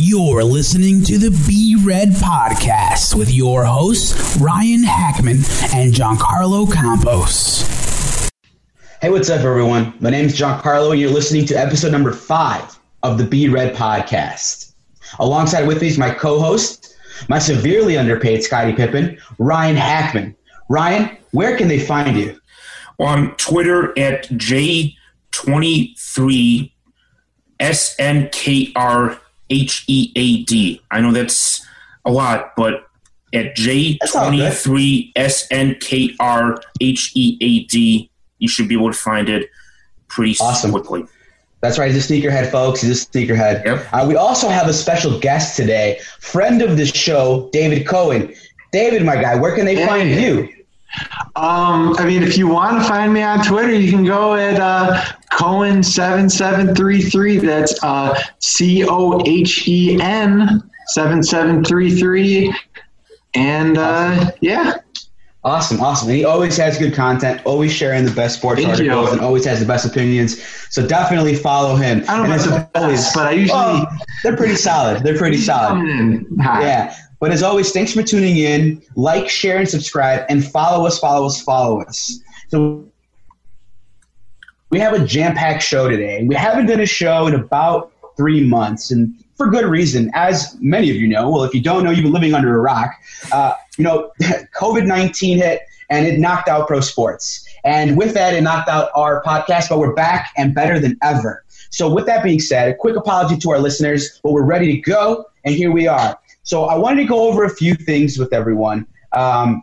You're listening to the Be Red Podcast with your hosts, Ryan Hackman and Giancarlo Campos. Hey, what's up, everyone? My name is Giancarlo, and you're listening to episode number five of the Be Red podcast. Alongside with me is my co-host, my severely underpaid Scottie Pippen, Ryan Hackman. Ryan, where can they find you? on Twitter at J23 SNKRHEAD. I know that's a lot, but at That's all good. J23 SNKRHEAD, you should be able to find it pretty Awesome. quickly. That's right, he's a sneakerhead, folks. He's a sneakerhead. Yep. Uh, we also have a special guest today, friend of the show, David Cohen. David, my guy, where can they find you? Um, I mean, if you want to find me on Twitter, you can go at uh, Cohen7733. That's uh, C O H E N 7733. And uh, yeah, Awesome, awesome. And he always has good content, always sharing the best sports Thank you. articles, and always has the best opinions. So definitely follow him. I don't And know always- but I usually. Well, they're pretty solid. They're pretty solid. Coming in hot. Yeah. But as always, thanks for tuning in. Like, share, and subscribe, and follow us, follow us, follow us. So we have a jam-packed show today. We haven't done a show in about three months, and for good reason. As many of you know, well, if you don't know, you've been living under a rock. Uh, you know, COVID nineteen hit, and it knocked out pro sports. And with that, it knocked out our podcast. But we're back and better than ever. So, with that being said, a quick apology to our listeners, but we're ready to go, and here we are. So, I wanted to go over a few things with everyone. Um,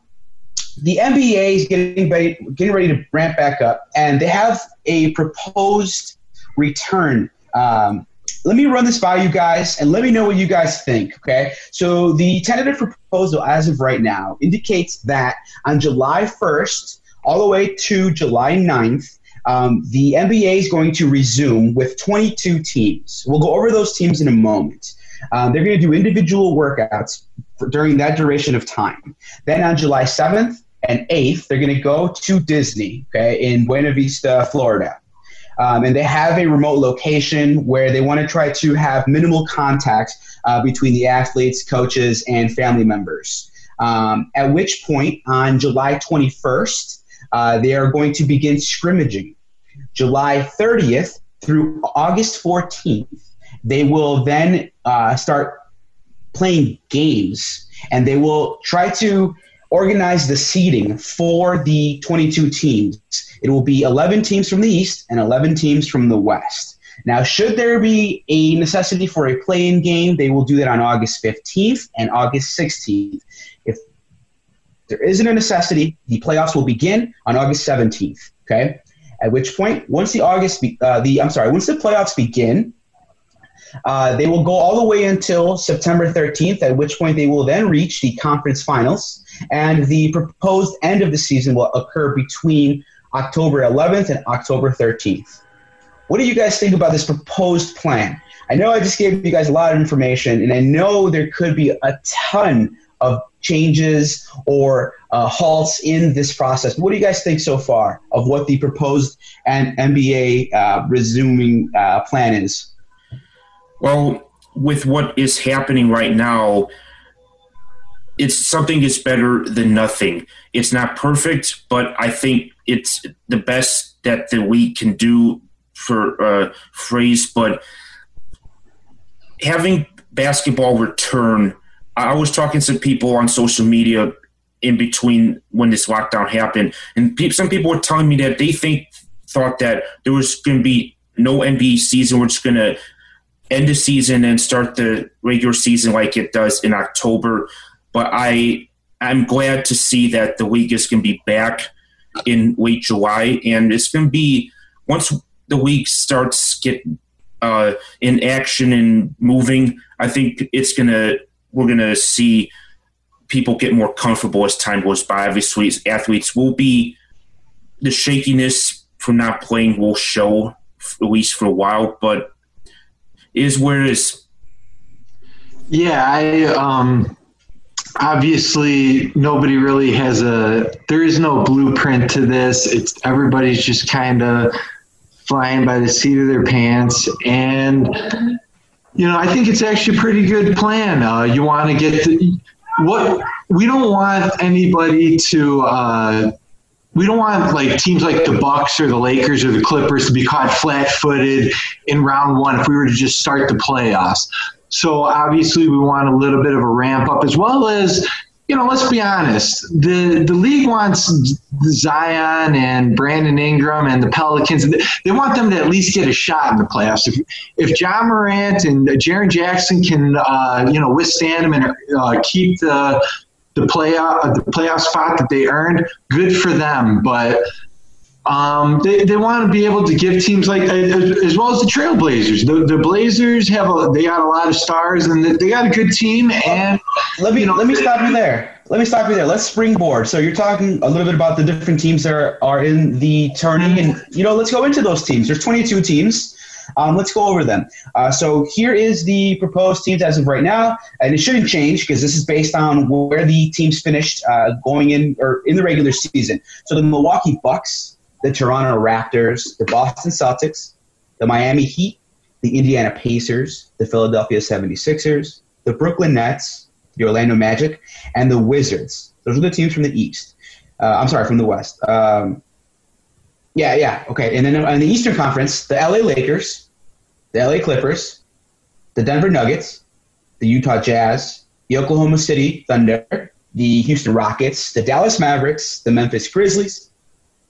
the NBA is getting ready, getting ready to ramp back up, and they have a proposed return. Um, let me run this by you guys, and let me know what you guys think. Okay, so the tentative proposal, as of right now, indicates that on July 1st all the way to July 9th, um, the NBA is going to resume with 22 teams. We'll go over those teams in a moment. Um, they're going to do individual workouts for, during that duration of time. Then on July 7th and 8th, they're going to go to Disney, okay, in Buena Vista, Florida. Um, and they have a remote location where they want to try to have minimal contact uh, between the athletes, coaches, and family members. Um, at which point, on July 21st, uh, they are going to begin scrimmaging. July 30th through August 14th, they will then uh, start playing games and they will try to organize the seeding for the 22 teams. It will be 11 teams from the East and 11 teams from the West. Now, should there be a necessity for a play in game, they will do that on August 15th and August 16th. If there isn't a necessity, the playoffs will begin on August 17th. Okay. At which point, once the August, be, uh, the I'm sorry, once the playoffs begin, uh, they will go all the way until September 13th. At which point, they will then reach the conference finals, and the proposed end of the season will occur between October 11th and October 13th. What do you guys think about this proposed plan? I know I just gave you guys a lot of information, and I know there could be a ton of changes or uh, halts in this process. What do you guys think so far of what the proposed and NBA uh, resuming uh, plan is? Well, with what is happening right now, it's something is better than nothing. It's not perfect, but I think it's the best that the league can do for uh, phrase. But having basketball return, I was talking to people on social media in between when this lockdown happened, and pe- some people were telling me that they think thought that there was going to be no NBA season. We're just going to end the season and start the regular season like it does in October. But I I'm glad to see that the league is going to be back in late July, and it's going to be once the league starts get uh, in action and moving. I think it's gonna we're gonna see people get more comfortable as time goes by. Obviously, athletes will be the shakiness from not playing will show at least for a while, but is where it is. Yeah, I um, obviously nobody really has a. There is no blueprint to this. It's everybody's just kind of flying by the seat of their pants, and you know I think it's actually a pretty good plan. Uh, you want to get the, what we don't want anybody to. Uh, we don't want like teams like the Bucks or the Lakers or the Clippers to be caught flat-footed in round one if we were to just start the playoffs. So obviously, we want a little bit of a ramp up as well as, you know, let's be honest. The the league wants Zion and Brandon Ingram and the Pelicans. They want them to at least get a shot in the playoffs. If if Ja Morant and Jaren Jackson can, uh, you know, withstand them and uh, keep the the playoff the playoff spot that they earned, good for them. But um, they, they want to be able to give teams like as well as the Trailblazers. The, the Blazers have a, they got a lot of stars and they got a good team. And Let me you know, let me stop you there. Let me stop you there. Let's springboard. So you're talking a little bit about the different teams that are, are in the tourney, and you know, let's go into those teams. There's 22 teams. Um, let's go over them. Uh, so here is the proposed teams as of right now, and it shouldn't change because this is based on where the teams finished uh, going in or in the regular season. So the Milwaukee Bucks, the Toronto Raptors, the Boston Celtics, the Miami Heat, the Indiana Pacers, the Philadelphia 76ers, the Brooklyn Nets, the Orlando Magic, and the Wizards. Those are the teams from the East. Uh, I'm sorry, from the West. Um, yeah, yeah, okay. And then in the Eastern Conference, the LA Lakers, the LA Clippers, the Denver Nuggets, the Utah Jazz, the Oklahoma City Thunder, the Houston Rockets, the Dallas Mavericks, the Memphis Grizzlies,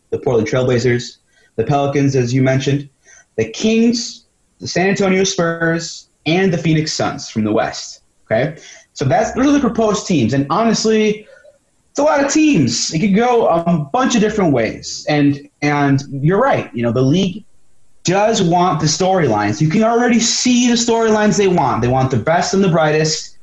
the Portland Trailblazers, the Pelicans, as you mentioned, the Kings, the San Antonio Spurs, and the Phoenix Suns from the West. Okay, so that's those are the proposed teams, and honestly, it's a lot of teams. It could go a bunch of different ways, and and you're right. You know, the league does want the storylines. You can already see the storylines they want. They want the best and the brightest,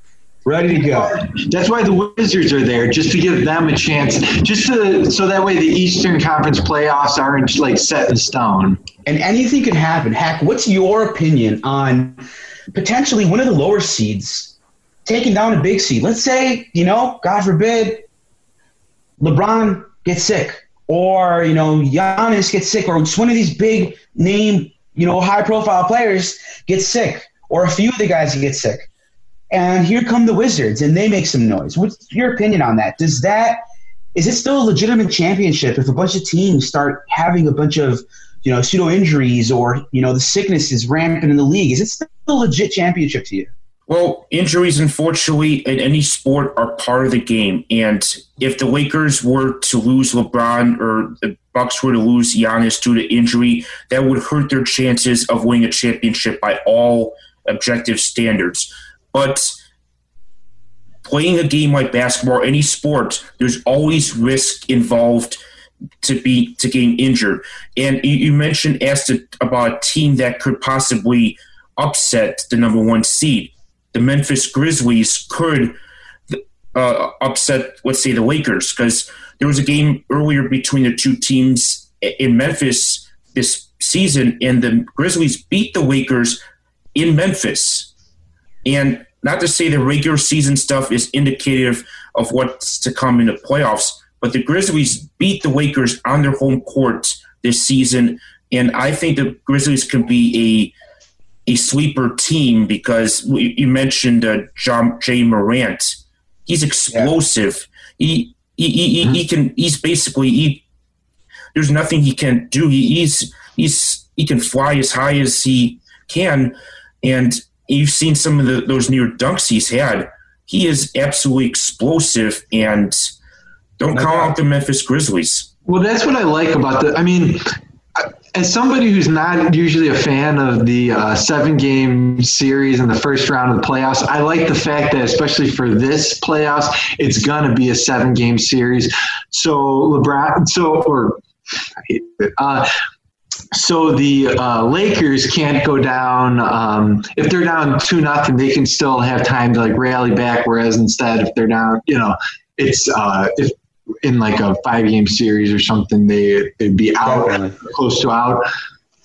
ready to go. That's why the Wizards are there, just to give them a chance, just to so that way the Eastern Conference playoffs aren't like set in stone. and anything could happen. Hack, what's your opinion on potentially one of the lower seeds taking down a big seed? Let's say, you know, God forbid, LeBron gets sick, or you know, Giannis gets sick, or just one of these big name, you know, high profile players gets sick, or a few of the guys get sick. And here come the Wizards, and they make some noise. What's your opinion on that? Does that is it still a legitimate championship if a bunch of teams start having a bunch of you know pseudo injuries or you know the sickness is rampant in the league? Is it still a legit championship to you? Well, injuries, unfortunately, in any sport are part of the game. And if the Lakers were to lose LeBron or the Bucks were to lose Giannis due to injury, that would hurt their chances of winning a championship by all objective standards. But playing a game like basketball, any sport, there's always risk involved to be to getting injured. And you, mentioned asked about a team that could possibly upset the number one seed the Memphis Grizzlies could uh, upset, let's say, the Lakers, because there was a game earlier between the two teams in Memphis this season, and the Grizzlies beat the Lakers in Memphis. And not to say the regular season stuff is indicative of what's to come in the playoffs, but the Grizzlies beat the Lakers on their home court this season, and I think the Grizzlies can be a a sleeper team because you mentioned uh, John Jay Morant. He's explosive. He, he, he, he can. He's basically he. There's nothing he can do. He, he's he's he can fly as high as he can, and you've seen some of the, those near dunks he's had. He is absolutely explosive, and don't count out the Memphis Grizzlies. Well, that's what I like about the. I mean, as somebody who's not usually a fan of the uh, seven game series in the first round of the playoffs, I like the fact that, especially for this playoffs, it's going to be a seven game series. So, LeBron, so, or, I hate it. Uh, so the uh, Lakers can't go down um, if they're down two nothing. They can still have time to like rally back. Whereas instead, if they're down, you know, it's uh, if in like a five game series or something, they they'd be out Definitely. close to out.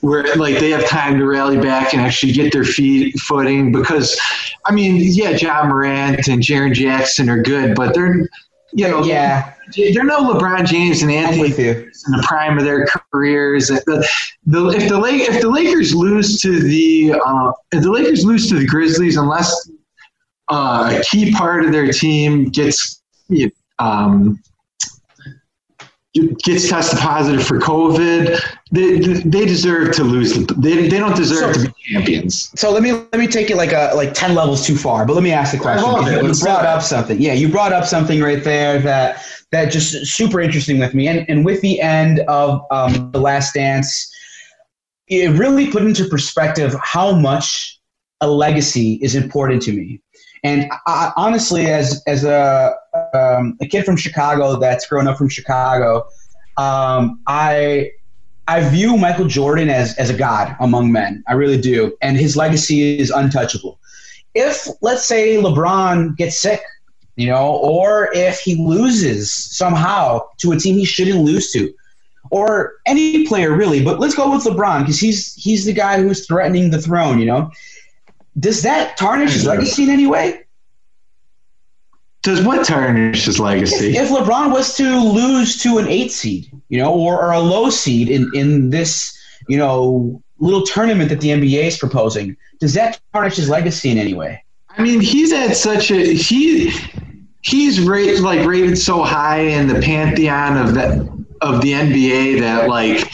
Where like they have time to rally back and actually get their feet footing because, I mean, yeah, Ja Morant and Jaren Jackson are good, but they're you know Yeah, they're no LeBron James and Anthony in the prime of their careers. The, the, if the if the Lakers lose to the uh, if the Lakers lose to the Grizzlies, unless uh, a key part of their team gets um, gets tested positive for COVID, they, they deserve to lose. They, they don't deserve So- to be champions. So let me let me take it like a like ten levels too far. But let me ask the question. I it. You, you brought up something. Yeah, you brought up something right there that that just super interesting with me. And and with the end of um, the Last Dance, it really put into perspective how much a legacy is important to me. And I, honestly, as as a um, a kid from Chicago that's grown up from Chicago, um, I I view Michael Jordan as as a god among men. I really do, and his legacy is untouchable. If let's say LeBron gets sick, you know, or if he loses somehow to a team he shouldn't lose to, or any player really, but let's go with LeBron because he's he's the guy who's threatening the throne. You know, does that tarnish his legacy in any way? Does what tarnish his legacy? If LeBron was to lose to an eight seed, you know, or, or a low seed in, in this, you know, little tournament that the NBA is proposing, does that tarnish his legacy in any way? I mean, he's at such a he. He's rated like rated so high in the pantheon of that of the NBA that like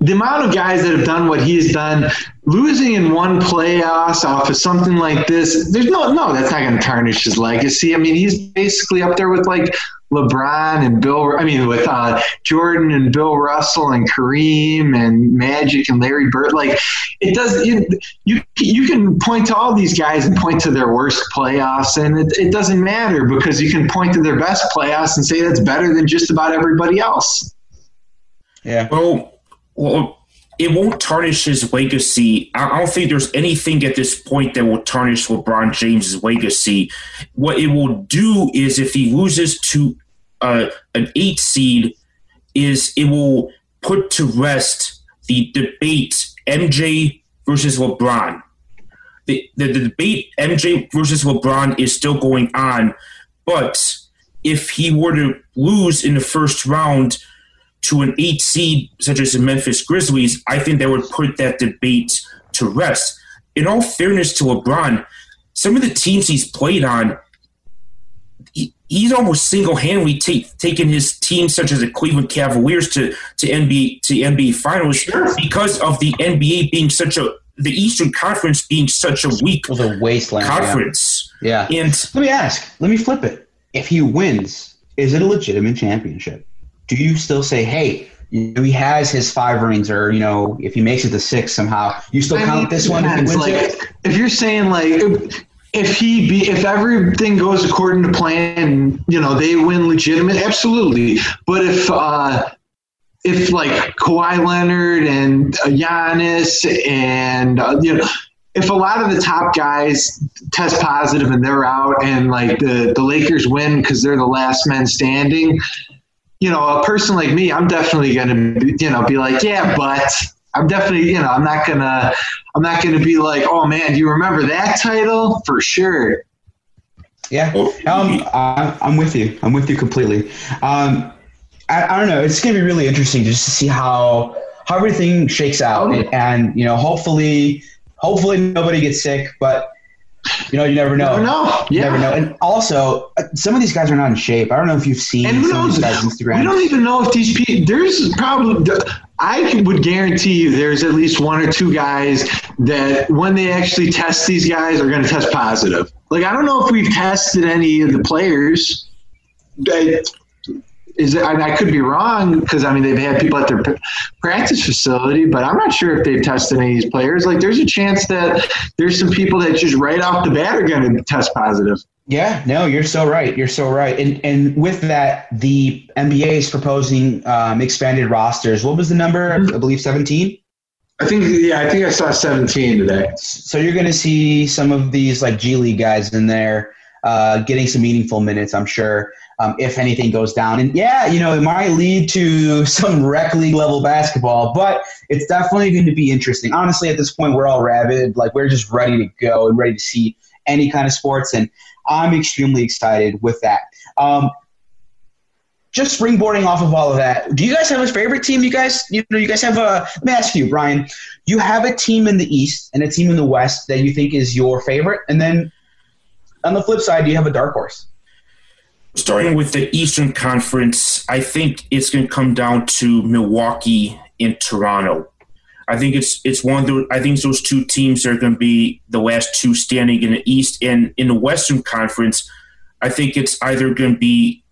the amount of guys that have done what he's done, losing in one playoffs off of something like this, there's no no that's not going to tarnish his legacy. I mean, he's basically up there with like LeBron and Bill. I mean, with uh, Jordan and Bill Russell and Kareem and Magic and Larry Bird. Like, it does. You you you can point to all these guys and point to their worst playoffs, and it, it doesn't matter because you can point to their best playoffs and say that's better than just about everybody else. Yeah. Well, well, it won't tarnish his legacy. I don't think there's anything at this point that will tarnish LeBron James's legacy. What it will do is, if he loses to uh, an eight seed, is it will put to rest the debate MJ versus LeBron. The, the, the debate MJ versus LeBron is still going on, but if he were to lose in the first round to an eight seed such as the Memphis Grizzlies, I think that would put that debate to rest. In all fairness to LeBron, some of the teams he's played on, he, he's almost single-handedly ta- taken his team, such as the Cleveland Cavaliers, to to NBA to NBA Finals because of the NBA being such a the Eastern Conference being such a weak was a wasteland. yeah. conference. Yeah. And Let me ask. Let me flip it. If he wins, is it a legitimate championship? Do you still say, hey, he has his five rings, or you know, if he makes it to six somehow, you still I count mean, this one if like? If you're saying like if, if he be if everything goes according to plan, you know they win legitimate, absolutely. But if uh, if like Kawhi Leonard and uh, Giannis and uh, you know. If a lot of the top guys test positive and they're out, and like the, the Lakers win because they're the last men standing, you know, a person like me, I'm definitely going to, you know, be like, yeah, but I'm definitely, you know, I'm not gonna, I'm not gonna be like, oh man, do you remember that title for sure? Yeah, Oh, um, I, I'm with you. I'm with you completely. Um, I, I don't know. It's going to be really interesting just to see how how everything shakes out, Oh. and, and you know, hopefully, hopefully nobody gets sick. But you know, you never know. Never know. You Yeah. never know. And also, uh, some of these guys are not in shape. I don't know if you've seen And who of knows? these guys' Instagram. We don't even know if these people. There's probably. I would guarantee you, there's at least one or two guys that when they actually test these guys are going to test positive. Like I don't know if we've tested any of the players. I- Is it, I, mean, I could be wrong because I mean they've had people at their practice facility, but I'm not sure if they've tested any of these players. Like there's a chance that there's some people that just right off the bat are going to test positive. Yeah, no, you're so right. You're so right. And and with that, the NBA is proposing um, expanded rosters. What was the number? I believe 17. I think yeah, I think I saw 17 today. So you're going to see some of these like G League guys in there uh, getting some meaningful minutes. I'm sure. Um, if anything goes down, and yeah, you know, it might lead to some rec league level basketball, but it's definitely going to be interesting. Honestly, at this point, we're all rabid. Like we're just ready to go and ready to see any kind of sports, and I'm extremely excited with that. Um, just springboarding off of all of that, do you guys have a favorite team? You guys, you know, you guys have a. Let me ask you, Brian. You have a team in the East and a team in the West that you think is your favorite, and then on the flip side, do you have a dark horse? Starting with the Eastern Conference, I think it's going to come down to Milwaukee and Toronto. I think it's it's one of the I think those two teams are going to be the last two standing in the East and in the Western Conference. I think it's either going to be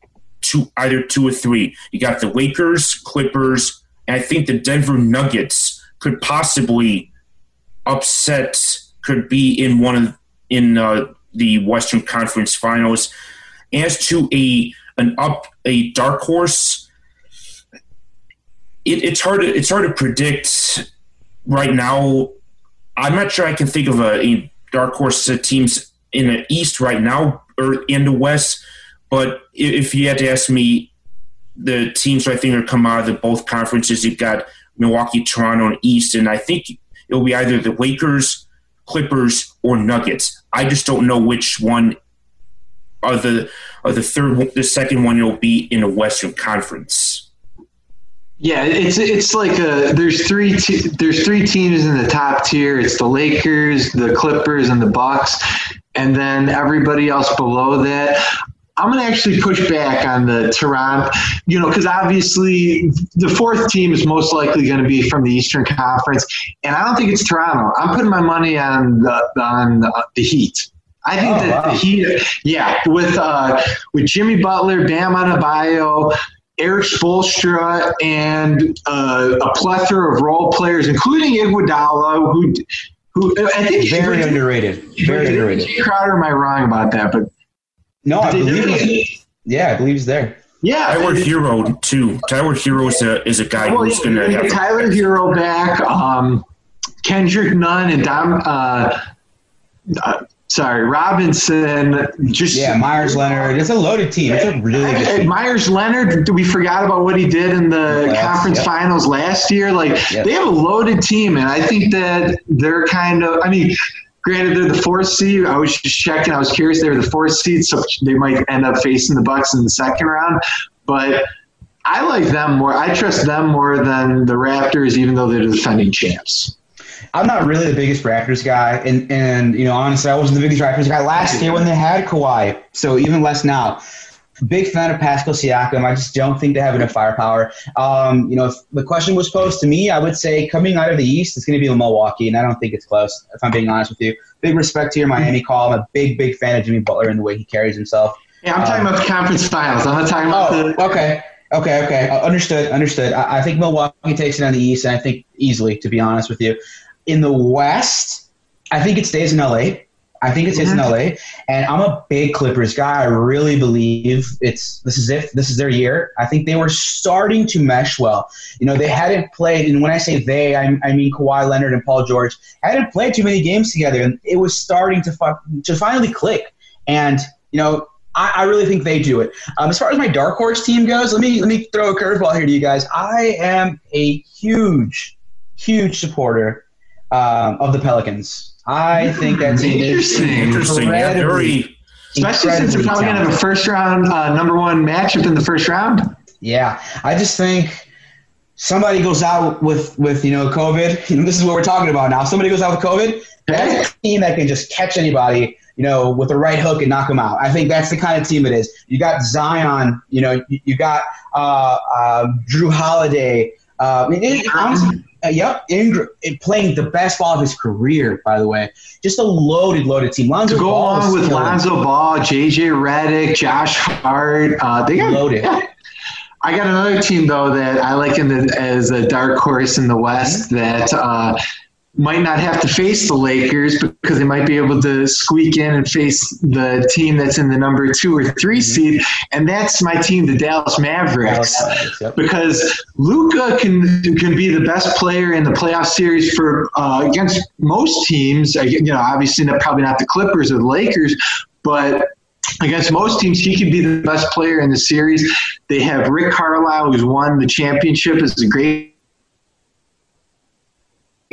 two either two or three. You got the Lakers, Clippers, and I think the Denver Nuggets could possibly upset could be in one of in uh, the Western Conference Finals. As to a an up a dark horse, it, it's hard to it's hard to predict right now. I'm not sure I can think of a, a dark horse teams in the East right now or in the West. But if you had to ask me, the teams I think are come out of the both conferences, you've got Milwaukee, Toronto, and East, and I think it'll be either the Lakers, Clippers, or Nuggets. I just don't know which one or the or the third the second one you'll be in the Western Conference. Yeah, it's it's like a there's three te- there's three teams in the top tier. It's the Lakers, the Clippers, and the Bucks, and then everybody else below that. I'm going to actually push back on the Toronto, you know, because obviously the fourth team is most likely going to be from the Eastern Conference, and I don't think it's Toronto. I'm putting my money on the on the Heat. I think Oh, that wow. the Heat, yeah, with uh, with Jimmy Butler, Bam Adebayo, Erik Spoelstra, and uh, a plethora of role players, including Iguodala, who who I think Very underrated. Very underrated. Jae Crowder, am I wrong about that? But No, I believe he's, yeah, I believe he's there. yeah, Tyler Herro too. Tyler Herro is a is a guy Well, who's yeah, going to have Tyler Herro back, um, Kendrick Nunn, and Dom. Uh, uh, sorry, Robinson. Just Yeah, Meyers Leonard. It's a loaded team. It's a really good team. Meyers Leonard, we forgot about what he did in the conference yep. finals last year. Like Yep. they have a loaded team, and I think that they're kind of. I mean, granted, they're the fourth seed. I was just checking. I was curious. They were the fourth seed, so they might end up facing the Bucks in the second round. But I like them more. I trust them more than the Raptors, even though they're the defending champs. I'm not really the biggest Raptors guy, and and you know honestly, I wasn't the biggest Raptors guy last year when they had Kawhi. So even less now. Big fan of Pascal Siakam. I just don't think they have enough firepower. Um, you know, if the question was posed to me, I would say coming out of the East, it's going to be Milwaukee, and I don't think it's close. If I'm being honest with you, big respect to your Miami call. I'm a big, big fan of Jimmy Butler and the way he carries himself. Yeah, I'm talking about the conference finals. I'm not talking about Oh, the. okay. Okay, okay. Uh, understood, understood. I, I think Milwaukee takes it on the East, and I think easily, to be honest with you. In the West, I think it stays in LA. I think it stays in LA. And I'm a big Clippers guy. I really believe it's this is it. This is their year. I think they were starting to mesh well. You know, they hadn't played, and when I say they, I, I mean Kawhi Leonard and Paul George hadn't played too many games together, and it was starting to fu- to finally click. And you know, I, I really think they do it. Um, as far as my dark horse team goes, let me let me throw a curveball here to you guys. I am a huge, huge supporter um, of the Pelicans. I think that team is Interesting. interesting. Yeah, very. Especially since they're probably going to have a first round uh, number one matchup in the first round. Yeah, I just think somebody goes out with with you know COVID. You know, this is what we're talking about now. Somebody goes out with COVID. That's a team that can just catch anybody, you know, with the right hook and knock them out. I think that's the kind of team it is. You got Zion, you know, you, you got uh, uh, Jrue Holiday. Uh, I it, honestly, uh, yep, Ingram playing the best ball of his career. By the way, just a loaded, loaded team. Lonzo To go Ball along with. Lonzo Ball, JJ Redick, Josh Hart, uh, they got Loaded. I got another team though that I like in the, as a dark horse in the West that uh, might not have to face the Lakers because they might be able to squeak in and face the team that's in the number two or 3 seed, and that's my team, the Dallas Mavericks, Dallas Mavericks, yep. because Luka can can be the best player in the playoff series for uh, against most teams. You know, obviously, not, probably not the Clippers or the Lakers, but against most teams, he could be the best player in the series. They have Rick Carlisle, who's won the championship, is a great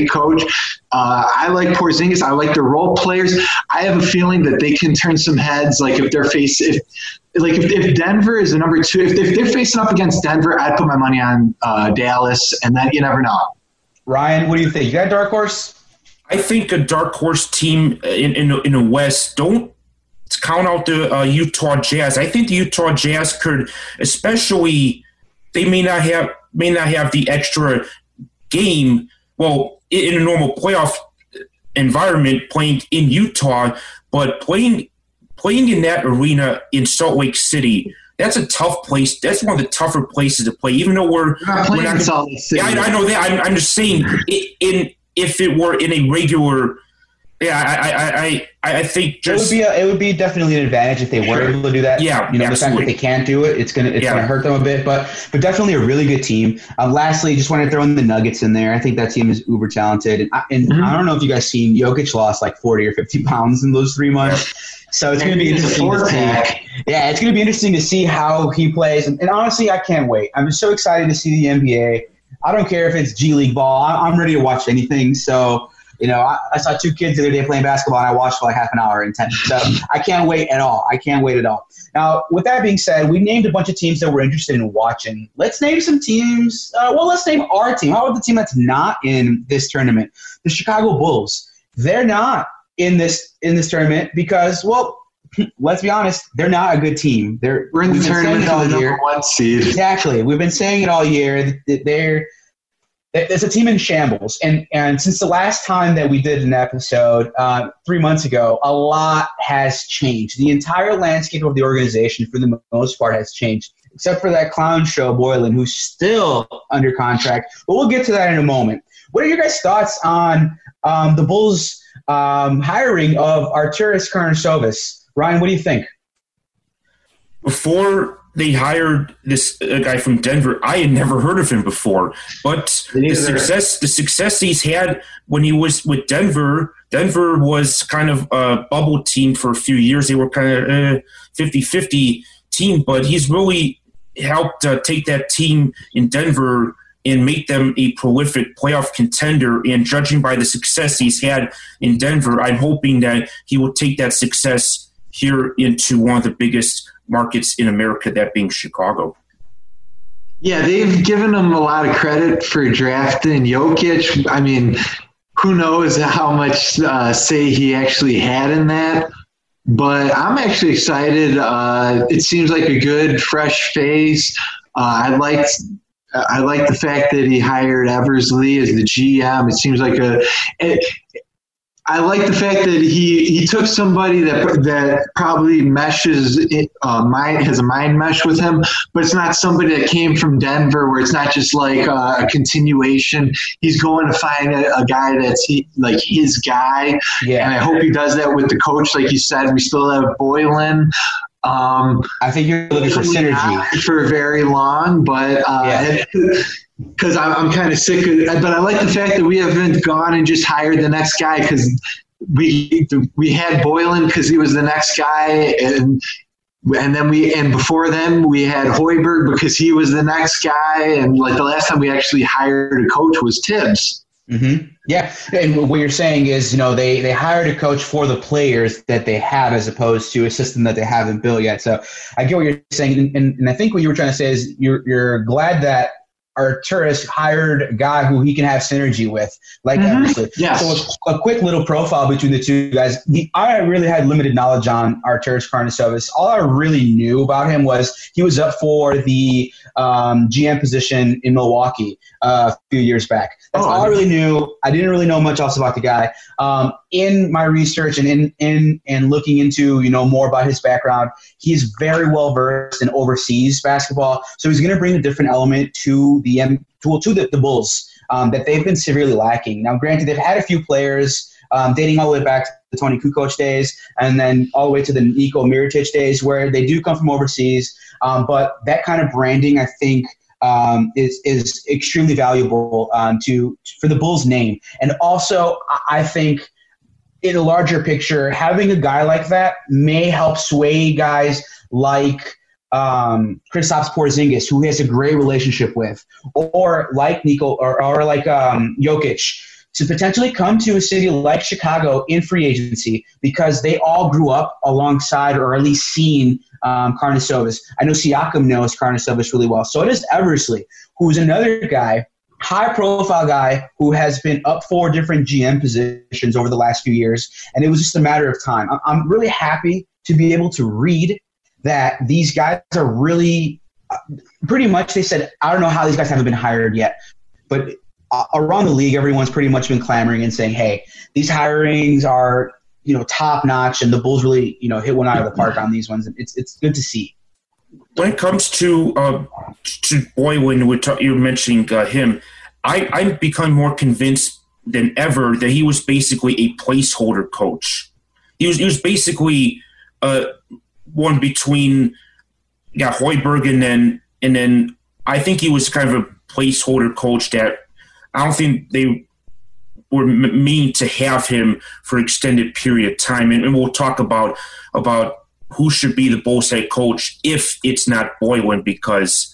coach. Uh, I like Porzingis. I like the role players. I have a feeling that they can turn some heads. Like if they're face, if like if, if Denver is the number two, if, if they're facing up against Denver, I'd put my money on uh, Dallas, and then you never know. Ryan, what do you think? You got a dark horse? I think a dark horse team in in, in the West don't count out the uh, Utah Jazz. I think the Utah Jazz could, especially, they may not have may not have the extra game. Well, in a normal playoff environment, playing in Utah, but playing playing in that arena in Salt Lake City. That's a tough place. That's one of the tougher places to play. Even though we're, We're not we're playing not in Salt Lake City. yeah, I, I know that. I'm, I'm just saying, in if it were in a regular, yeah, I, I, I, I, think It would just be a, it would be definitely an advantage if they were able to do that. Yeah, you know the fact that they can't do it, it's gonna it's Yeah. gonna hurt them a bit. But but definitely a really good team. Um, lastly, just want to throw in the Nuggets in there. I think that team is uber talented, and, I, and Mhm. I don't know if you guys seen Jokic lost like forty or fifty pounds in those three months. So it's going to be interesting. To see. Yeah, it's going to be interesting to see how he plays. And, and honestly, I can't wait. I'm so excited to see the NBA. I don't care if it's G League ball. I, I'm ready to watch anything. So, you know, I, I saw two kids the other day playing basketball, and I watched for like half an hour in 10. So I can't wait at all. I can't wait at all. Now, with that being said, we named a bunch of teams that we're interested in watching. Let's name some teams. Uh, well, let's name our team. How about the team that's not in this tournament? The Chicago Bulls. They're not in this in this tournament because, well, let's be honest, they're not a good team. They're We're in the tournament all year. one seed. Exactly. We've been saying it all year. They're it's a team in shambles, and and since the last time that we did an episode uh, three months ago, a lot has changed. The entire landscape of the organization, for the most part, has changed, except for that clown show Boylen, who's still under contract. But we'll get to that in a moment. What are your guys' thoughts on um, the Bulls' um, hiring of Arturas Karnisovas? Ryan, what do you think? before they hired this uh, guy from Denver, I had never heard of him before. But the success, the success he's had when he was with Denver, Denver was kind of a bubble team for a few years. They were kind of uh, 50-50 team, but he's really helped uh, take that team in Denver and make them a prolific playoff contender. And judging by the success he's had in Denver, I'm hoping that he will take that success here into one of the biggest markets in America, that being Chicago. Yeah, they've given him a lot of credit for drafting Jokic. I mean, who knows how much uh, say he actually had in that? But I'm actually excited. Uh, it seems like a good, fresh face. Uh, I liked. I like the fact that he hired Eversley as the GM. It seems like a. I like the fact that he, he took somebody that that probably meshes uh, mind has a mind mesh with him, but it's not somebody that came from Denver where it's not just like uh, a continuation. He's going to find a, a guy that's he, like his guy, and I hope he does that with the coach. Like you said, we still have Boylen. Um, I think you're looking for synergy. not for very long, but Yeah. Because I'm, I'm kind of sick of But I like the fact that we haven't gone and just hired the next guy because we we had Boylen because he was the next guy, and and then we and before then we had Hoiberg because he was the next guy, and like the last time we actually hired a coach was Thibs. hmm Yeah, and what you're saying is, you know, they they hired a coach for the players that they have, as opposed to a system that they haven't built yet. So I get what you're saying, and, and, and I think what you were trying to say is you're you're glad that Arturas hired a guy who he can have synergy with, like Mhm. Eversley. Yes. So a, a quick little profile between the two guys. He, I really had limited knowledge on Arturas Karnisovas. All I really knew about him was he was up for the um, GM position in Milwaukee uh, a few years back. That's Oh, all I really knew. I didn't really know much else about the guy. Um, in my research and in, in and looking into you know more about his background, he's very well versed in overseas basketball. So he's going to bring a different element to the M to, to the, the Bulls um, that they've been severely lacking. Now, granted, they've had a few players um, dating all the way back to the Toni Kukoc days, and then all the way to the Nico Mirotic days, where they do come from overseas. Um, but that kind of branding, I think, um, is is extremely valuable um, to for the Bulls' name, and also I think in a larger picture, having a guy like that may help sway guys like um, Kristaps Porzingis, who he has a great relationship with, or like Nico, or, or like um, Jokic, to potentially come to a city like Chicago in free agency because they all grew up alongside or at least seen um, Karnisovas. I know Siakam knows Karnisovas really well. So does Eversley, who's another guy, high profile guy who has been up for different GM positions over the last few years. And it was just a matter of time. I'm really happy to be able to read that these guys are really uh, pretty much they said i don't know how these guys haven't been hired yet but uh, around the league everyone's pretty much been clamoring and saying hey these hirings are you know top notch, and the Bulls really you know hit one out of the park on these ones. It's it's good to see. When it comes to uh, to Boylen, we're you're mentioning uh, him. I I'm become more convinced than ever that he was basically a placeholder coach. He was he was basically uh, one between yeah Hoiberg and then and then I think he was kind of a placeholder coach that I don't think they were mean to have him for extended period of time. And, and, we'll talk about about who should be the Bulls head coach if it's not Boylen, because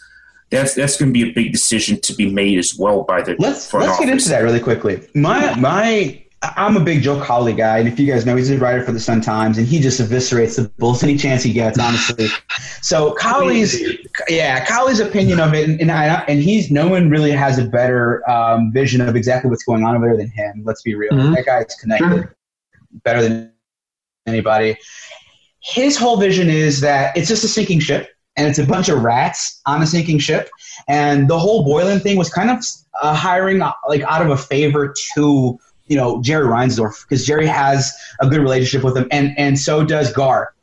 that's that's going to be a big decision to be made as well by the. Let's let's get into that really quickly. My my I'm a big Joe Cowley guy, and if you guys know, he's a writer for the Sun Times, and he just eviscerates the Bulls any chance he gets, honestly. So Cowley's, yeah, Cowley's opinion of it, and, and, I, and he's no one really has a better um, vision of exactly what's going on over there than him. Let's be real, mm-hmm. that guy's connected sure. better than anybody. His whole vision is that it's just a sinking ship, and it's a bunch of rats on a sinking ship, and the whole Boylen thing was kind of uh, hiring uh, like out of a favor to you know Jerry Reinsdorf because Jerry has a good relationship with him, and and so does Gar.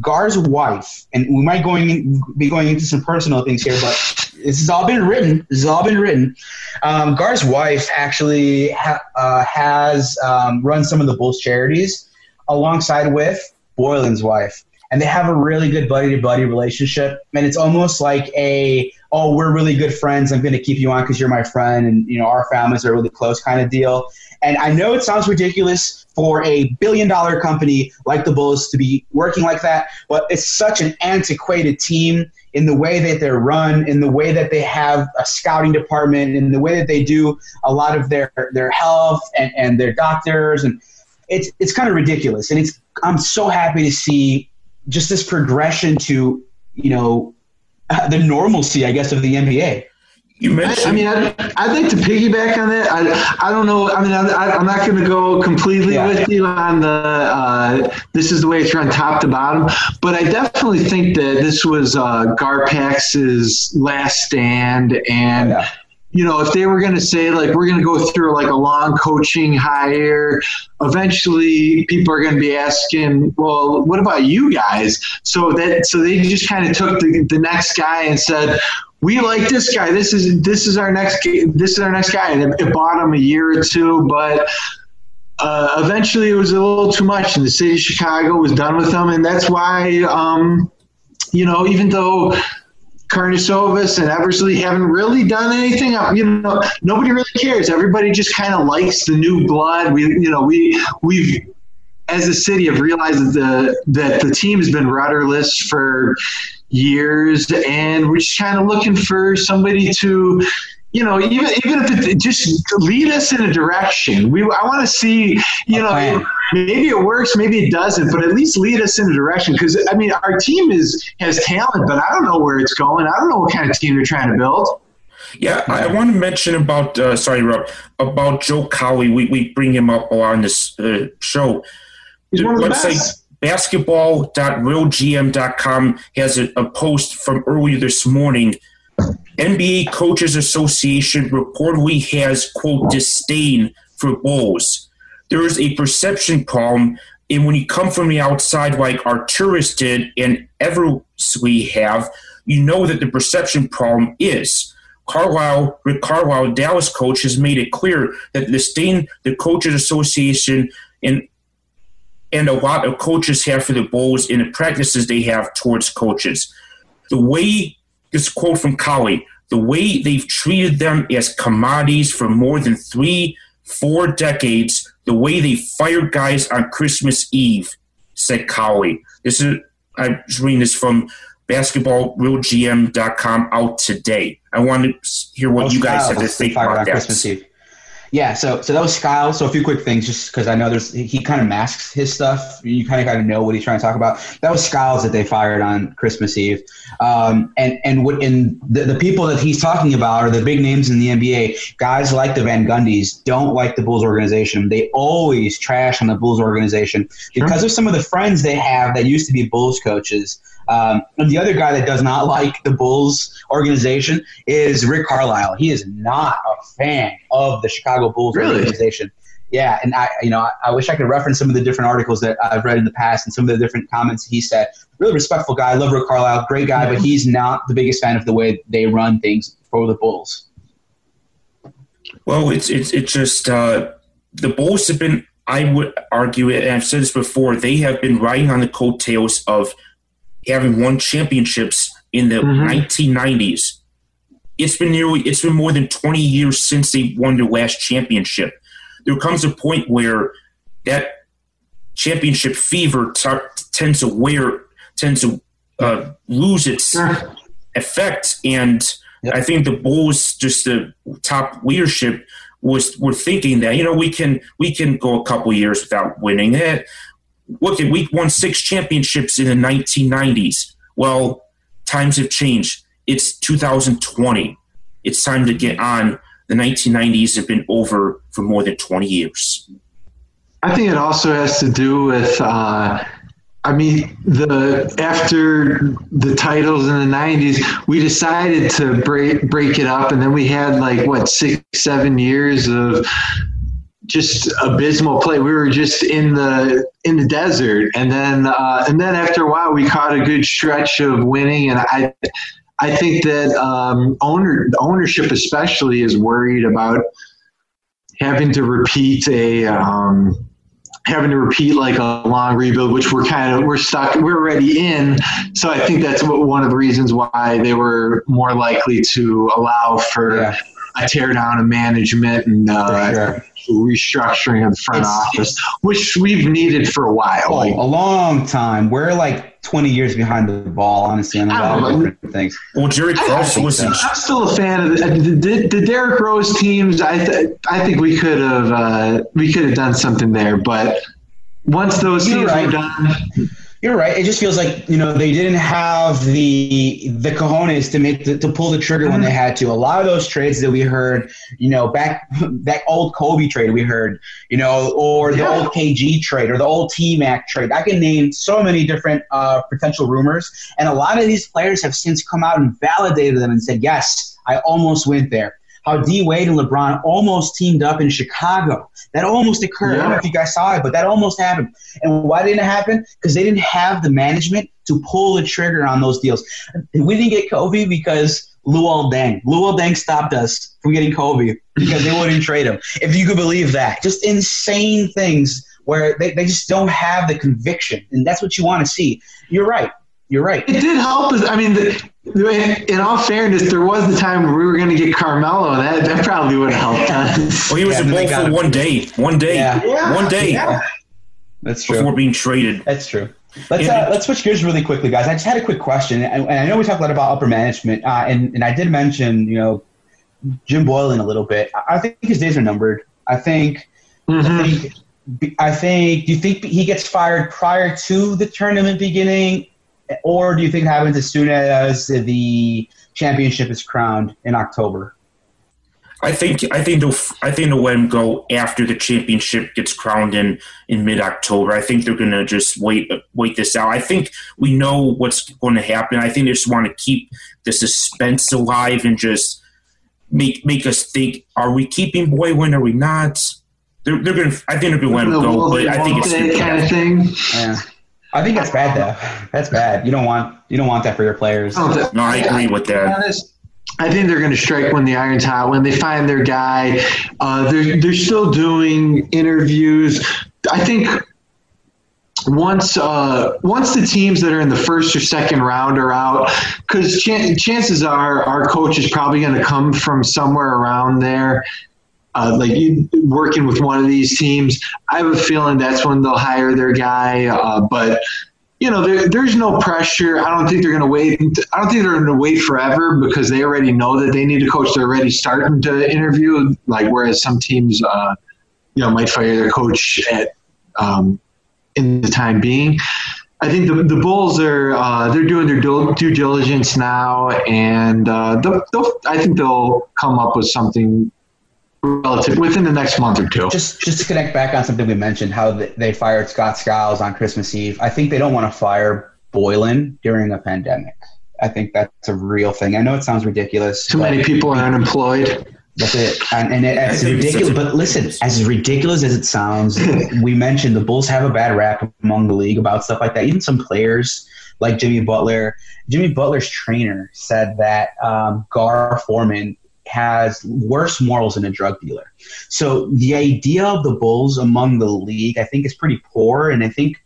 Gar's wife, and we might going in, be going into some personal things here, but this has all been written. This has all been written. Um, Gar's wife actually ha- uh, has um, run some of the Bulls charities alongside with Boylen's wife, and they have a really good buddy to buddy relationship. And it's almost like a oh, we're really good friends. I'm going to keep you on because you're my friend, and you know our families are really close kind of deal. And I know it sounds ridiculous for a billion dollar company like the Bulls to be working like that, but it's such an antiquated team in the way that they're run, in the way that they have a scouting department, in the way that they do a lot of their their health and, and their doctors and it's it's kind of ridiculous. And it's I'm so happy to see just this progression to, you know, the normalcy, I guess, of the NBA. You mentioned. I, I mean, I, I think to piggyback on that, I, I don't know. I mean, I, am not going to go completely yeah. with you on the uh, this is the way it's run top to bottom, but I definitely think that this was uh, Garpax's last stand, and yeah you know, if they were going to say like we're going to go through like a long coaching hire, eventually people are going to be asking, well, what about you guys? So that so they just kind of took the, the next guy and said, we like this guy. This is this is our next this is our next guy, and it, it bought him a year or two, but. Uh, eventually, it was a little too much, and the city of Chicago was done with them, and that's why, um, you know, even though Karnisovas and Eversley haven't really done anything. You know, nobody really cares. Everybody just kind of likes the new blood. We, you know, we we've as a city have realized that the that the team has been rudderless for years, and we're just kind of looking for somebody to you know, even even if it just lead us in a direction. We I want to see, you know, maybe it works, maybe it doesn't, but at least lead us in a direction. Because I mean, our team is has talent, but I don't know where it's going. I don't know what kind of team they're trying to build. Yeah, I want to mention about uh, sorry, Rob, about Joe Cowley. We we bring him up a lot on this uh, show. He's one of the best basketball.realgm.com has a, a post from earlier this morning NBA Coaches Association reportedly has, quote, disdain for Bulls. There is a perception problem, and when you come from the outside, like Arturas did and Eversley have, you know that the perception problem is. Carlisle, Rick Carlisle, Dallas coach, has made it clear that the stain the coaches association and and a lot of coaches have for the Bulls and the practices they have towards coaches. The way this quote from Cowley, the way they've treated them as commodities for more than three, four decades, the way they fired guys on Christmas Eve, said Cowley. This is I was reading this from basketballrealgm.com out today. I want to hear what you guys have to think about on that. Christmas Eve. Yeah, so so that was Skiles. So a few quick things, just because I know there's he kind of masks his stuff. You kind of got to know what he's trying to talk about. That was Skiles that they fired on Christmas Eve, um, and and what and the, the people that he's talking about are the big names in the NBA. Guys like the Van Gundys don't like the Bulls organization. They always trash on the Bulls organization because of some of the friends they have that used to be Bulls coaches. Um, and the other guy that does not like the Bulls organization is Rick Carlisle. He is not a fan of the Chicago Bulls Really? organization. Yeah, and I, you know, I, I wish I could reference some of the different articles that I've read in the past and some of the different comments he said. Really respectful guy, I love Rick Carlisle, great guy, but he's not the biggest fan of the way they run things for the Bulls. Well, it's it's it's just uh, the Bulls have been. I would argue and I've said this before. They have been riding on the coattails of having won championships in the Mhm. 1990s. It's been nearly it's been more than 20 years since they won their last championship. There comes a point where that championship fever t- tends to wear tends to uh, lose its Sure. effect. And Yep. I think the Bulls, just the top leadership, was were thinking that you know we can we can go a couple years without winning it. Look at we won six championships in the 1990s. Well, times have changed. It's 2020. It's time to get on. The 1990s have been over for more than 20 years. I think it also has to do with, uh, I mean, the after the titles in the '90s, we decided to break break it up, and then we had like what six, seven years of just abysmal play. We were just in the in the desert, and then uh, and then after a while, we caught a good stretch of winning, and I. I think that um, owner ownership especially is worried about having to repeat a um, having to repeat like a long rebuild, which we're kind of we're stuck we're already in. So I think that's what, one of the reasons why they were more likely to allow for Yeah. a tear down of management and uh, sure. Restructuring of the front It's- office, which we've needed for a while. Oh, Like, a long time. We're like 20 years behind the ball, honestly, on a I lot of know. different things. Well, Jerry Krause was so. I'm still a fan of the, the, the Derrick Rose teams. I th- I think we could have uh, we could have done something there, but once those You're teams right. were done, You're right. It just feels like you know they didn't have the the cojones to make the, to pull the trigger when they had to. A lot of those trades that we heard, you know, back that old Kobe trade we heard, you know, or the Yeah. old KG trade or the old T Mac trade. I can name so many different uh, potential rumors, and a lot of these players have since come out and validated them and said, "Yes, I almost went there." How D Wade and LeBron almost teamed up in Chicago. That almost occurred. I don't know if you guys saw it, but that almost happened. And why didn't it happen? Because they didn't have the management to pull the trigger on those deals. We didn't get Kobe because Luol Deng. Luol Deng stopped us from getting Kobe because they wouldn't trade him. If you could believe that. Just insane things where they, they just don't have the conviction. And that's what you want to see. You're right. You're right. it did help. I mean, the, in, in all fairness, there was the time where we were going to get Carmelo. That that probably would have helped us. well, he was Yeah, a they bull for one day, one day, Yeah. Yeah. one day Yeah. That's before being traded. That's true. Let's uh, let's switch gears really quickly, guys. I just had a quick question, and, and I know we talked a lot about upper management, uh, and and I did mention you know Jim Boylen a little bit. I, I think his days are numbered. I think I Mhm. think I think. Do you think he gets fired prior to the tournament beginning, or do you think it happens as soon as the championship is crowned in October? I think I think they'll I think they'll let him go after the championship gets crowned in in mid October. I think they're gonna just wait wait this out. I think we know what's going to happen. I think they just want to keep the suspense alive and just make make us think: Are we keeping Boylen? Are we not? They're, they're gonna. I think they're gonna let him The go, but I think it's kind of thing. Yeah, I think that's bad though. That's bad. You don't want you don't want that for your players. Oh, No, I agree with that. I think they're going to strike when the iron's hot. When they find their guy, uh, they're they're still doing interviews. I think once uh, once the teams that are in the first or second round are out, because ch- chances are our coach is probably going to come from somewhere around there. Uh, like you, working with one of these teams, I have a feeling that's when they'll hire their guy. Uh, but you know, there, there's no pressure. I don't think they're going to wait. I don't think they're going to wait forever because they already know that they need a coach. They're already starting to interview. Like whereas some teams, uh, you know, might fire their coach at um, in the time being. I think the, the Bulls are uh, they're doing their due, due diligence now, and uh, they'll, they'll, I think they'll come up with something relative within the next month or two. Just just to connect back on something we mentioned, how they fired Scott Skiles on Christmas Eve. I think they don't want to fire Boylen during a pandemic. I think that's a real thing. I know it sounds ridiculous. Too many people are unemployed. That's it. And, and it, it's ridiculous. But listen, as ridiculous as it sounds, we mentioned the Bulls have a bad rap among the league about stuff like that. Even some players like Jimmy Butler. Jimmy Butler's trainer said that um, Gar Forman has worse morals than a drug dealer. So the idea of the Bulls among the league, I think, is pretty poor. And I think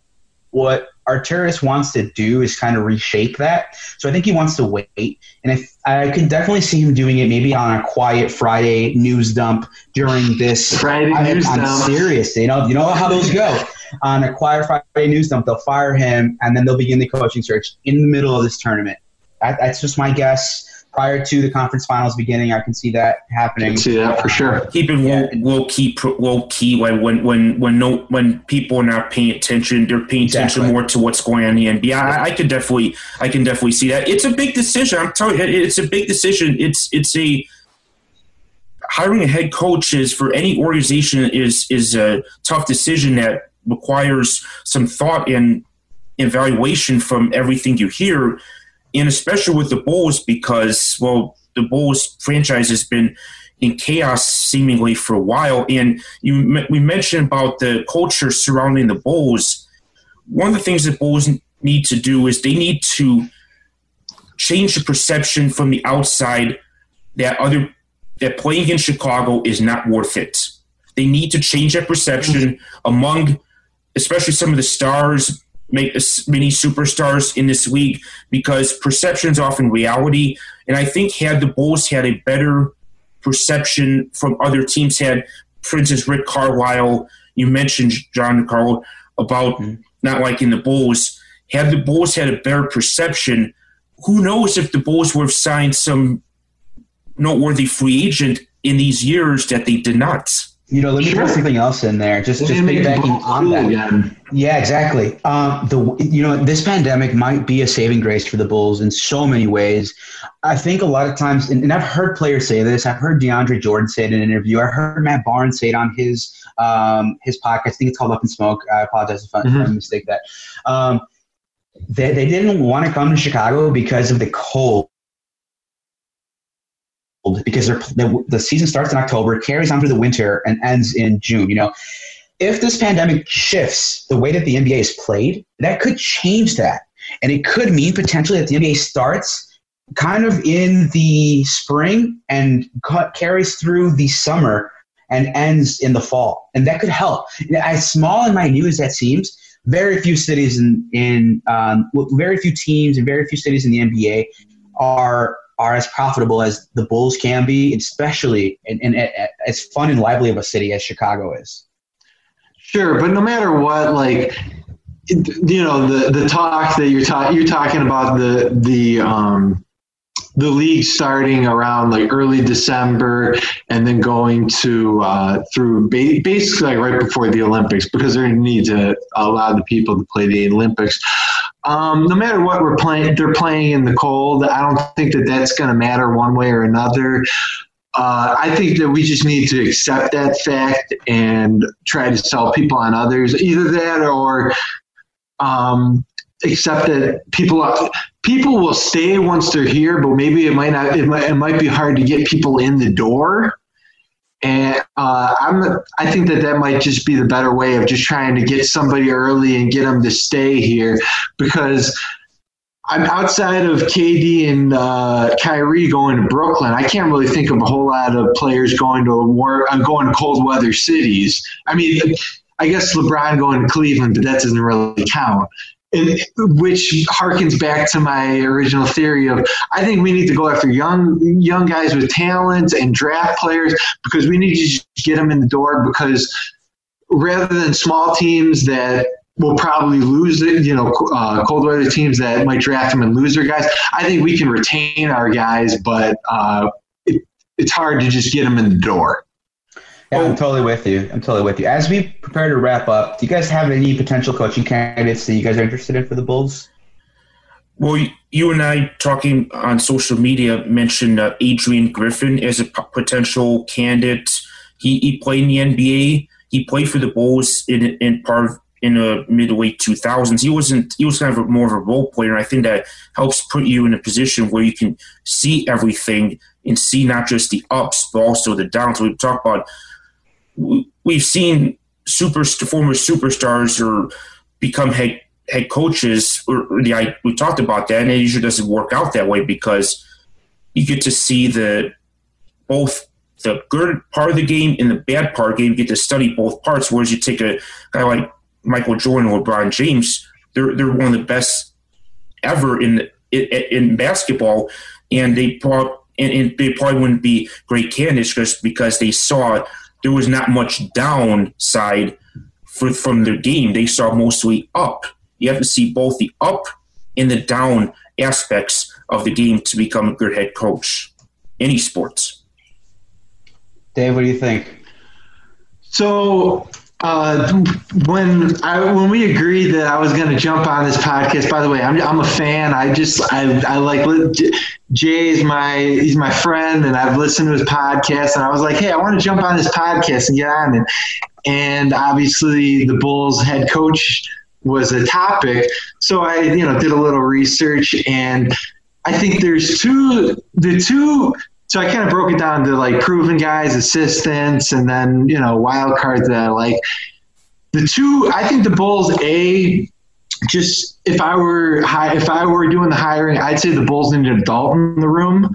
what Arturas wants to do is kind of reshape that. So I think he wants to wait. And if I could definitely see him doing it maybe on a quiet Friday news dump during this Friday I, news I'm dump. serious. You know, you know how those go. on a quiet Friday news dump, they'll fire him and then they'll begin the coaching search in the middle of this tournament. That, that's just my guess prior to the conference finals beginning. I can see that happening. Can see that for sure. Keeping Yeah. low, low key, pro- low key when when when when no when people are not paying attention, they're paying attention more to what's going on in the NBA. I, I could definitely, I can definitely see that. It's a big decision. I'm telling you, it's a big decision. It's it's a hiring a head coach is for any organization is is a tough decision that requires some thought and evaluation from everything you hear, and especially with the Bulls because well, the Bulls franchise has been in chaos seemingly for a while. And you we mentioned about the culture surrounding the Bulls. One of the things that Bulls need to do is they need to change the perception from the outside that other that playing in Chicago is not worth it. They need to change that perception among, especially some of the stars, make as many superstars in this league, because perception is often reality. And I think had the Bulls had a better perception from other teams, had, for instance, Rick Carlisle, you mentioned John Carl about mm-hmm. not liking the Bulls. Had the Bulls had a better perception, who knows if the Bulls would have signed some noteworthy free agent in these years that they did not. You know, let me Sure. throw something else in there. Just just They made piggybacking on that. again. Yeah, exactly. Um, the you know this pandemic might be a saving grace for the Bulls in so many ways. I think a lot of times, and, and I've heard players say this. I've heard DeAndre Jordan say it in an interview. I heard Matt Barnes say it on his um, his podcast. I think it's called Up in Smoke. I apologize if I, if I mistake that. Um, they they didn't want to come to Chicago because of the cold. Because the, the season starts in October, carries on through the winter, and ends in June. You know, if this pandemic shifts the way that the NBA is played, that could change that. And it could mean potentially that the NBA starts kind of in the spring and ca- carries through the summer and ends in the fall. And that could help. As small and minute as that seems, very few cities in, in um, very few teams and very few cities in the NBA are are as profitable as the Bulls can be, especially and as fun and lively of a city as Chicago is. Sure, but no matter what, like you know, the the talk that you're talking you're talking about the the um the league starting around like early December and then going to uh, through ba- basically like right before the Olympics because they need to allow the people to play the Olympics. Um, no matter what we're playing, they're playing in the cold. I don't think that that's going to matter one way or another. Uh, I think that we just need to accept that fact and try to sell people on others. Either that or um, accept that people people will stay once they're here, but maybe it might not. It might, it might be hard to get people in the door. And uh, I'm, I think that that might just be the better way of just trying to get somebody early and get them to stay here, because I'm outside of KD and uh, Kyrie going to Brooklyn. I can't really think of a whole lot of players going to war, uh, going to cold weather cities. I mean, I guess LeBron going to Cleveland, but that doesn't really count. And, which harkens back to my original theory of I think we need to go after young young guys with talent and draft players because we need to just get them in the door because rather than small teams that will probably lose it, you know, uh, cold weather teams that might draft them and lose their guys. I think we can retain our guys, but uh, it, it's hard to just get them in the door. Yeah, I'm totally with you. I'm totally with you. As we prepare to wrap up, do you guys have any potential coaching candidates that you guys are interested in for the Bulls? Well, you and I talking on social media mentioned uh, Adrian Griffin as a p- potential candidate. He, he played in the NBA. He played for the Bulls in in part of in the mid to late 2000s. He wasn't. He was kind of a, more of a role player. And I think that helps put you in a position where you can see everything and see not just the ups but also the downs. We talk about. We've seen super former superstars or become head head coaches. Or we talked about that, and it usually doesn't work out that way because you get to see the both the good part of the game and the bad part of the game. You get to study both parts. Whereas you take a guy like Michael Jordan or LeBron James, they're they're one of the best ever in in, in basketball, and they probably and, and, they probably wouldn't be great candidates just because they saw there was not much downside for, from their game. They saw mostly up. You have to see both the up and the down aspects of the game to become a good head coach. Any sports. Dave, what do you think? So uh, when I when we agreed that I was going to jump on this podcast, by the way, I'm I'm a fan. I just I I like Jay is my he's my friend, and I've listened to his podcast, and I was like, hey, I want to jump on this podcast and get on it. And obviously, the Bulls head coach was a topic, so I you know did a little research, and I think there's two the two so I kind of broke it down to like proven guys, assistants, and then you know wild cards that I like. The two, I think the Bulls a just if I were high, if I were doing the hiring, I'd say the Bulls need an adult in the room.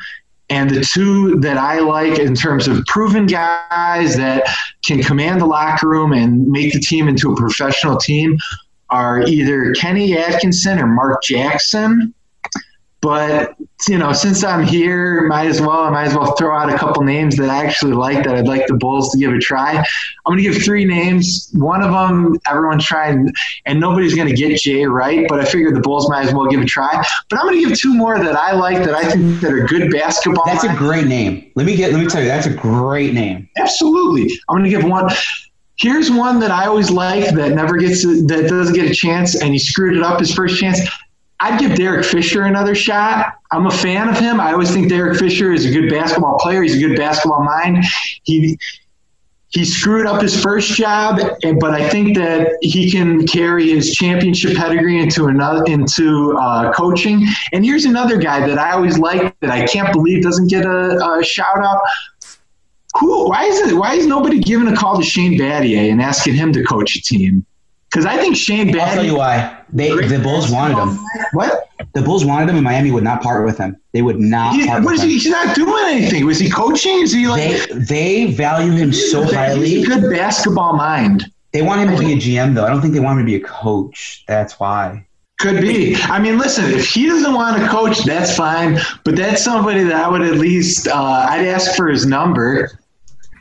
And the two that I like in terms of proven guys that can command the locker room and make the team into a professional team are either Kenny Atkinson or Mark Jackson. But you know, since I'm here, might as well I might as well throw out a couple names that I actually like that I'd like the Bulls to give a try. I'm going to give three names. One of them everyone's trying, and nobody's going to get Jay right, but I figured the Bulls might as well give a try. But I'm going to give two more that I like that I think that are good basketball. That's a great name. Let me get. Let me tell you, that's a great name. Absolutely, I'm going to give one. Here's one that I always like that never gets that doesn't get a chance, and he screwed it up his first chance. I'd give Derek Fisher another shot. I'm a fan of him. I always think Derek Fisher is a good basketball player. He's a good basketball mind. He he screwed up his first job, but I think that he can carry his championship pedigree into another into uh, coaching. And here's another guy that I always like that I can't believe doesn't get a, a shout out. Who? Why is it? Why is nobody giving a call to Shane Battier and asking him to coach a team? Because I think Shane Battier. I'll tell you why. They the Bulls wanted him. What? The Bulls wanted him, and Miami would not part with him. They would not. He, part what is him. he? He's not doing anything. Was he coaching? Is he like? They they value him so He's highly. a good basketball mind. They want him to be a GM, though. I don't think they want him to be a coach. That's why. Could be. I mean, listen, if he doesn't want to coach, that's fine. But that's somebody that I would at least uh, I'd ask for his number.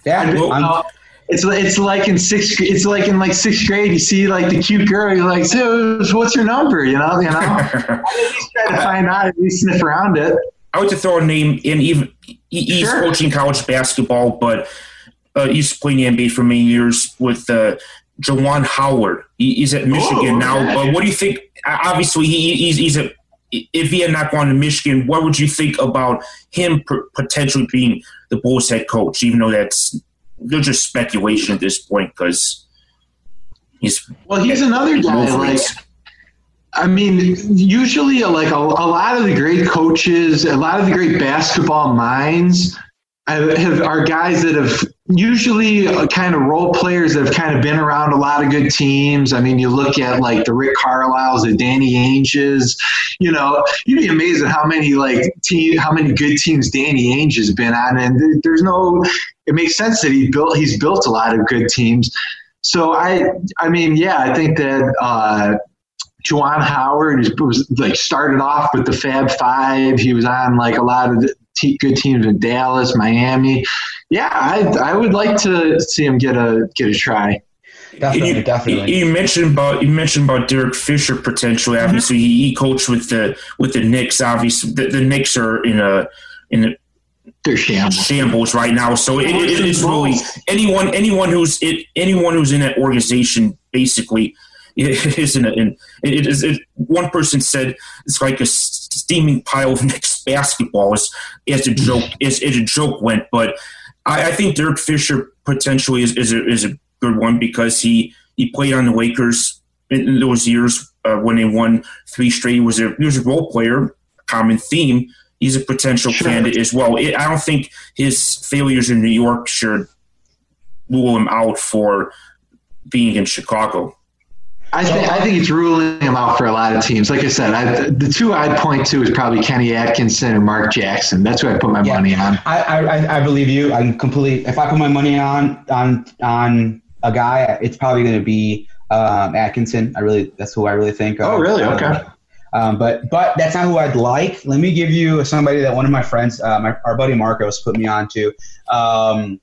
Yeah, Well, uh, it's it's like in sixth. It's like in like sixth grade. You see like the cute girl. You're like, so what's your number? You know, you know. I'd at try to find out. At least sniff around it. I would to throw a name in. Even he- he's Sure. coaching college basketball, but uh, he used to play the NBA for many years with uh, Juwan Howard. He, he's at Michigan Oh, now. But what do you think? Obviously, he, he's, he's a. If he had not gone to Michigan, what would you think about him potentially being the Bulls head coach? Even though that's they're just speculation at this point because he's Well, he's another guy. Like. I mean, usually, uh, like a, a lot of the great coaches, a lot of the great basketball minds, have, have, are guys that have usually uh, kind of role players that have kind of been around a lot of good teams. I mean, you look at like the Rick Carlisles, the Danny Ainges. You know, you'd be amazed at how many like team, how many good teams Danny Ainge has been on, and there's no. It makes sense that he built. He's built a lot of good teams. So I, I mean, yeah, I think that uh, Juwan Howard was like started off with the Fab Five. He was on like a lot of t- good teams in Dallas, Miami. Yeah, I I would like to see him get a get a try. Definitely, you, definitely. You mentioned about you mentioned about Derek Fisher potentially. Mm-hmm. Obviously, he, he coached with the with the Knicks. Obviously, the, the Knicks are in a in a They're shambles. shambles right now. So it, it, it is really anyone anyone who's it anyone who's in that organization basically is in it. And it is it, one person said it's like a steaming pile of Knicks basketball as as a joke as, as a joke went. But I, I think Derek Fisher potentially is, is a is a good one because he he played on the Lakers in those years uh, when they won three straight. He was a he was a role player. Common theme. He's a potential Sure. candidate as well. It, I don't think his failures in New York should rule him out for being in Chicago. I think I think it's ruling him out for a lot of teams. Like I said, I, the two I'd point to is probably Kenny Atkinson and Mark Jackson. That's what I put my Yeah. money on. I, I I believe you. I'm completely. If I put my money on on on a guy, it's probably going to be um, Atkinson. I really that's who I really think. Oh, really? Okay. Um, but but that's not who I'd like. Let me give you somebody that one of my friends, uh, my, our buddy Marcos, put me on to. Um,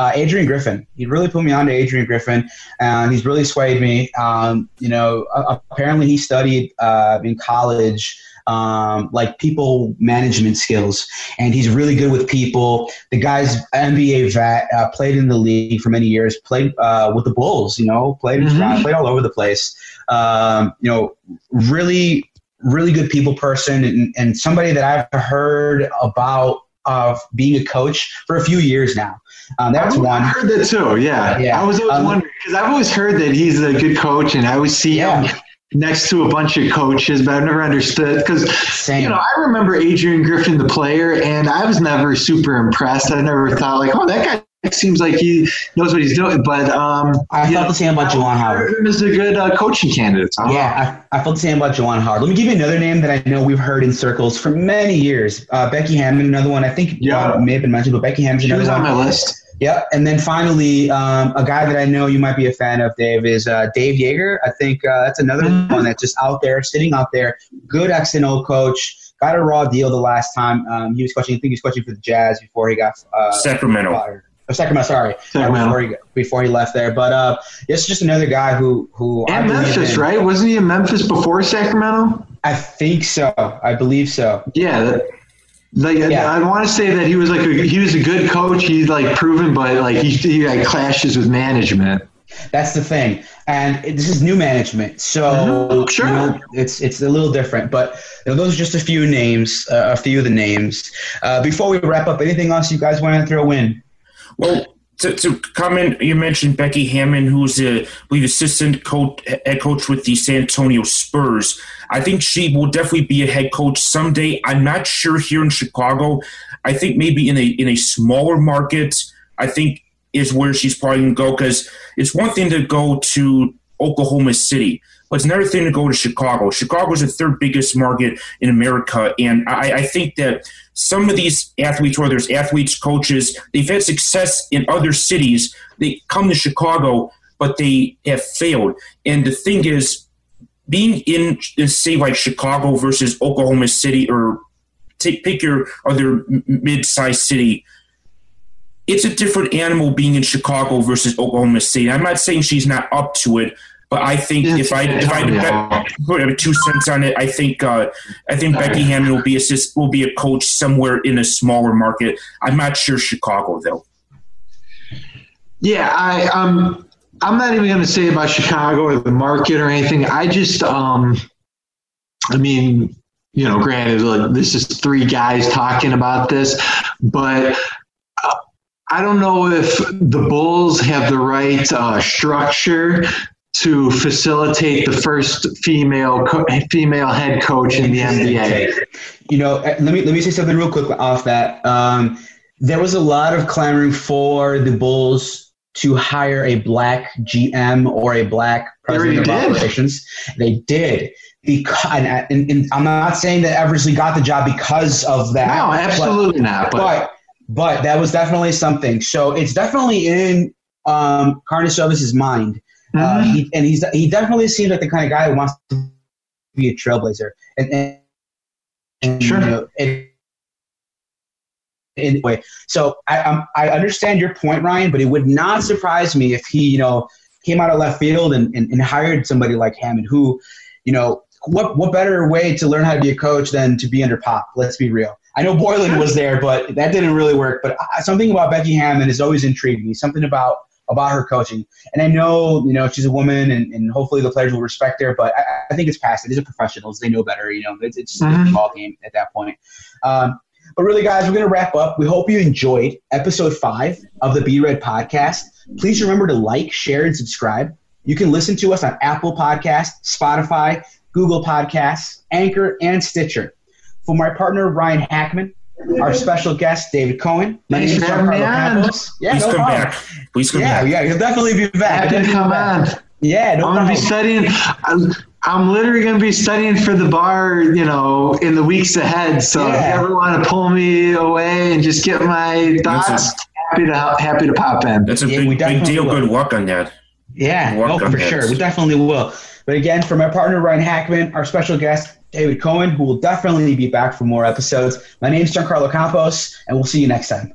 uh, Adrian Griffin. He really put me on to Adrian Griffin, and he's really swayed me. Um, you know, uh, apparently he studied uh, in college um, like people management skills, and he's really good with people. The guy's NBA vet, uh, played in the league for many years, played uh, with the Bulls. You know, played Mhm. played all over the place. Um, you know, really, really good people person, and, and somebody that I've heard about of being a coach for a few years now. Um, that's I one. heard that too. Yeah, Yeah. I was always Um, wondering because I've always heard that he's a good coach, and I always see Yeah. him next to a bunch of coaches, but I've never understood because you know I remember Adrian Griffin, the player, and I was never super impressed. I never thought like, oh, that guy seems like he knows what he's doing. But um, I you felt know, the same about Juwan Howard. Him is a good uh, coaching candidate. So I don't know. Yeah, I, I felt the same about Juwan Howard. Let me give you another name that I know we've heard in circles for many years. Uh, Becky Hammon, another one. I think Yeah. uh, may have been mentioned, but Becky Hammon's she was another on one. my list. Yep. And then finally, um, a guy that I know you might be a fan of, Dave, is uh, Dave Joerger. I think uh, that's another Mhm. one that's just out there, sitting out there. Good X and O coach. Got a raw deal the last time um, he was coaching. I think he was coaching for the Jazz before he got uh, Sacramento. fired. Or Sacramento, sorry, Sacramento. before he before he left there. But uh, it's just another guy who who I And Memphis, in. right? Wasn't he in Memphis before Sacramento? I think so. I believe so. Yeah. That, like Yeah. I want to say that he was like a, he was a good coach. He's like proven, but like he, he like clashes with management. That's the thing, and it, this is new management, so Mhm, sure. you know, it's it's a little different. But you know, those are just a few names, uh, a few of the names. Uh, before we wrap up, anything else you guys want to throw in? Well, to, to comment, you mentioned Becky Hammon, who's a I believe assistant coach, head coach with the San Antonio Spurs. I think she will definitely be a head coach someday. I'm not sure here in Chicago. I think maybe in a in a smaller market. I think is where she's probably going to go because it's one thing to go to Oklahoma City, but it's another thing to go to Chicago. Chicago is the third biggest market in America, and I, I think that some of these athletes, whether it's athletes, coaches, they've had success in other cities. They come to Chicago, but they have failed. And the thing is, being in, say, like Chicago versus Oklahoma City, or take pick your other mid-sized city. It's a different animal being in Chicago versus Oklahoma City. I'm not saying she's not up to it, but I think It's- if I if I yeah. put two cents on it, I think uh, I think Becky Hammon will be assist, will be a coach somewhere in a smaller market. I'm not sure Chicago though. Yeah, I um I'm not even going to say about Chicago or the market or anything. I just um I mean, you know, granted like, this is three guys talking about this, but I don't know if the Bulls have the right uh, structure to facilitate the first female co- female head coach in the NBA. You know, uh, let me let me say something real quick off that. Um, there was a lot of clamoring for the Bulls to hire a black GM or a black president of operations. They did. Because, and, and, and I'm not saying that Eversley got the job because of that. No, but- absolutely not. But, but but that was definitely something. So it's definitely in um, Karnisovas's mind, uh, Mhm. he, and he's he definitely seems like the kind of guy who wants to be a trailblazer. And, and, and Sure. you know, and, anyway, so I um, I understand your point, Ryan, but it would not surprise me if he you know came out of left field and, and, and hired somebody like Hammon, who you know. What what better way to learn how to be a coach than to be under Pop? Let's be real. I know Boylen was there, but that didn't really work. But something about Becky Hammon has always intrigued me. Something about about her coaching, and I know you know she's a woman, and, and hopefully the players will respect her. But I, I think it's past it. These are professionals; they know better. You know, it's, it's Mhm. a ball game at that point. Um, but really, guys, we're gonna wrap up. We hope you enjoyed episode five of the B Red podcast. Please remember to like, share, and subscribe. You can listen to us on Apple Podcasts, Spotify, Google Podcasts, Anchor, and Stitcher. For my partner Ryan Hackman, our special guest David Cohen, my Thanks name is for having Giancarlo. Campos. Yeah, Please no come problem. back. Please come Yeah, back. yeah, he'll definitely be back. Definitely come back. on. Yeah, no I'm gonna be studying. I'm, I'm literally gonna be studying for the bar, you know, in the weeks ahead. So if Yeah. you ever want to pull me away and just get my That's thoughts, happy to happy to pop in. That's a Yeah, big, big deal. will. Good luck on that. Yeah, Work no, on for that. sure. We definitely will. But again, for my partner Ryan Hackman, our special guest David Cohen, who will definitely be back for more episodes. My name is Giancarlo Campos, and we'll see you next time.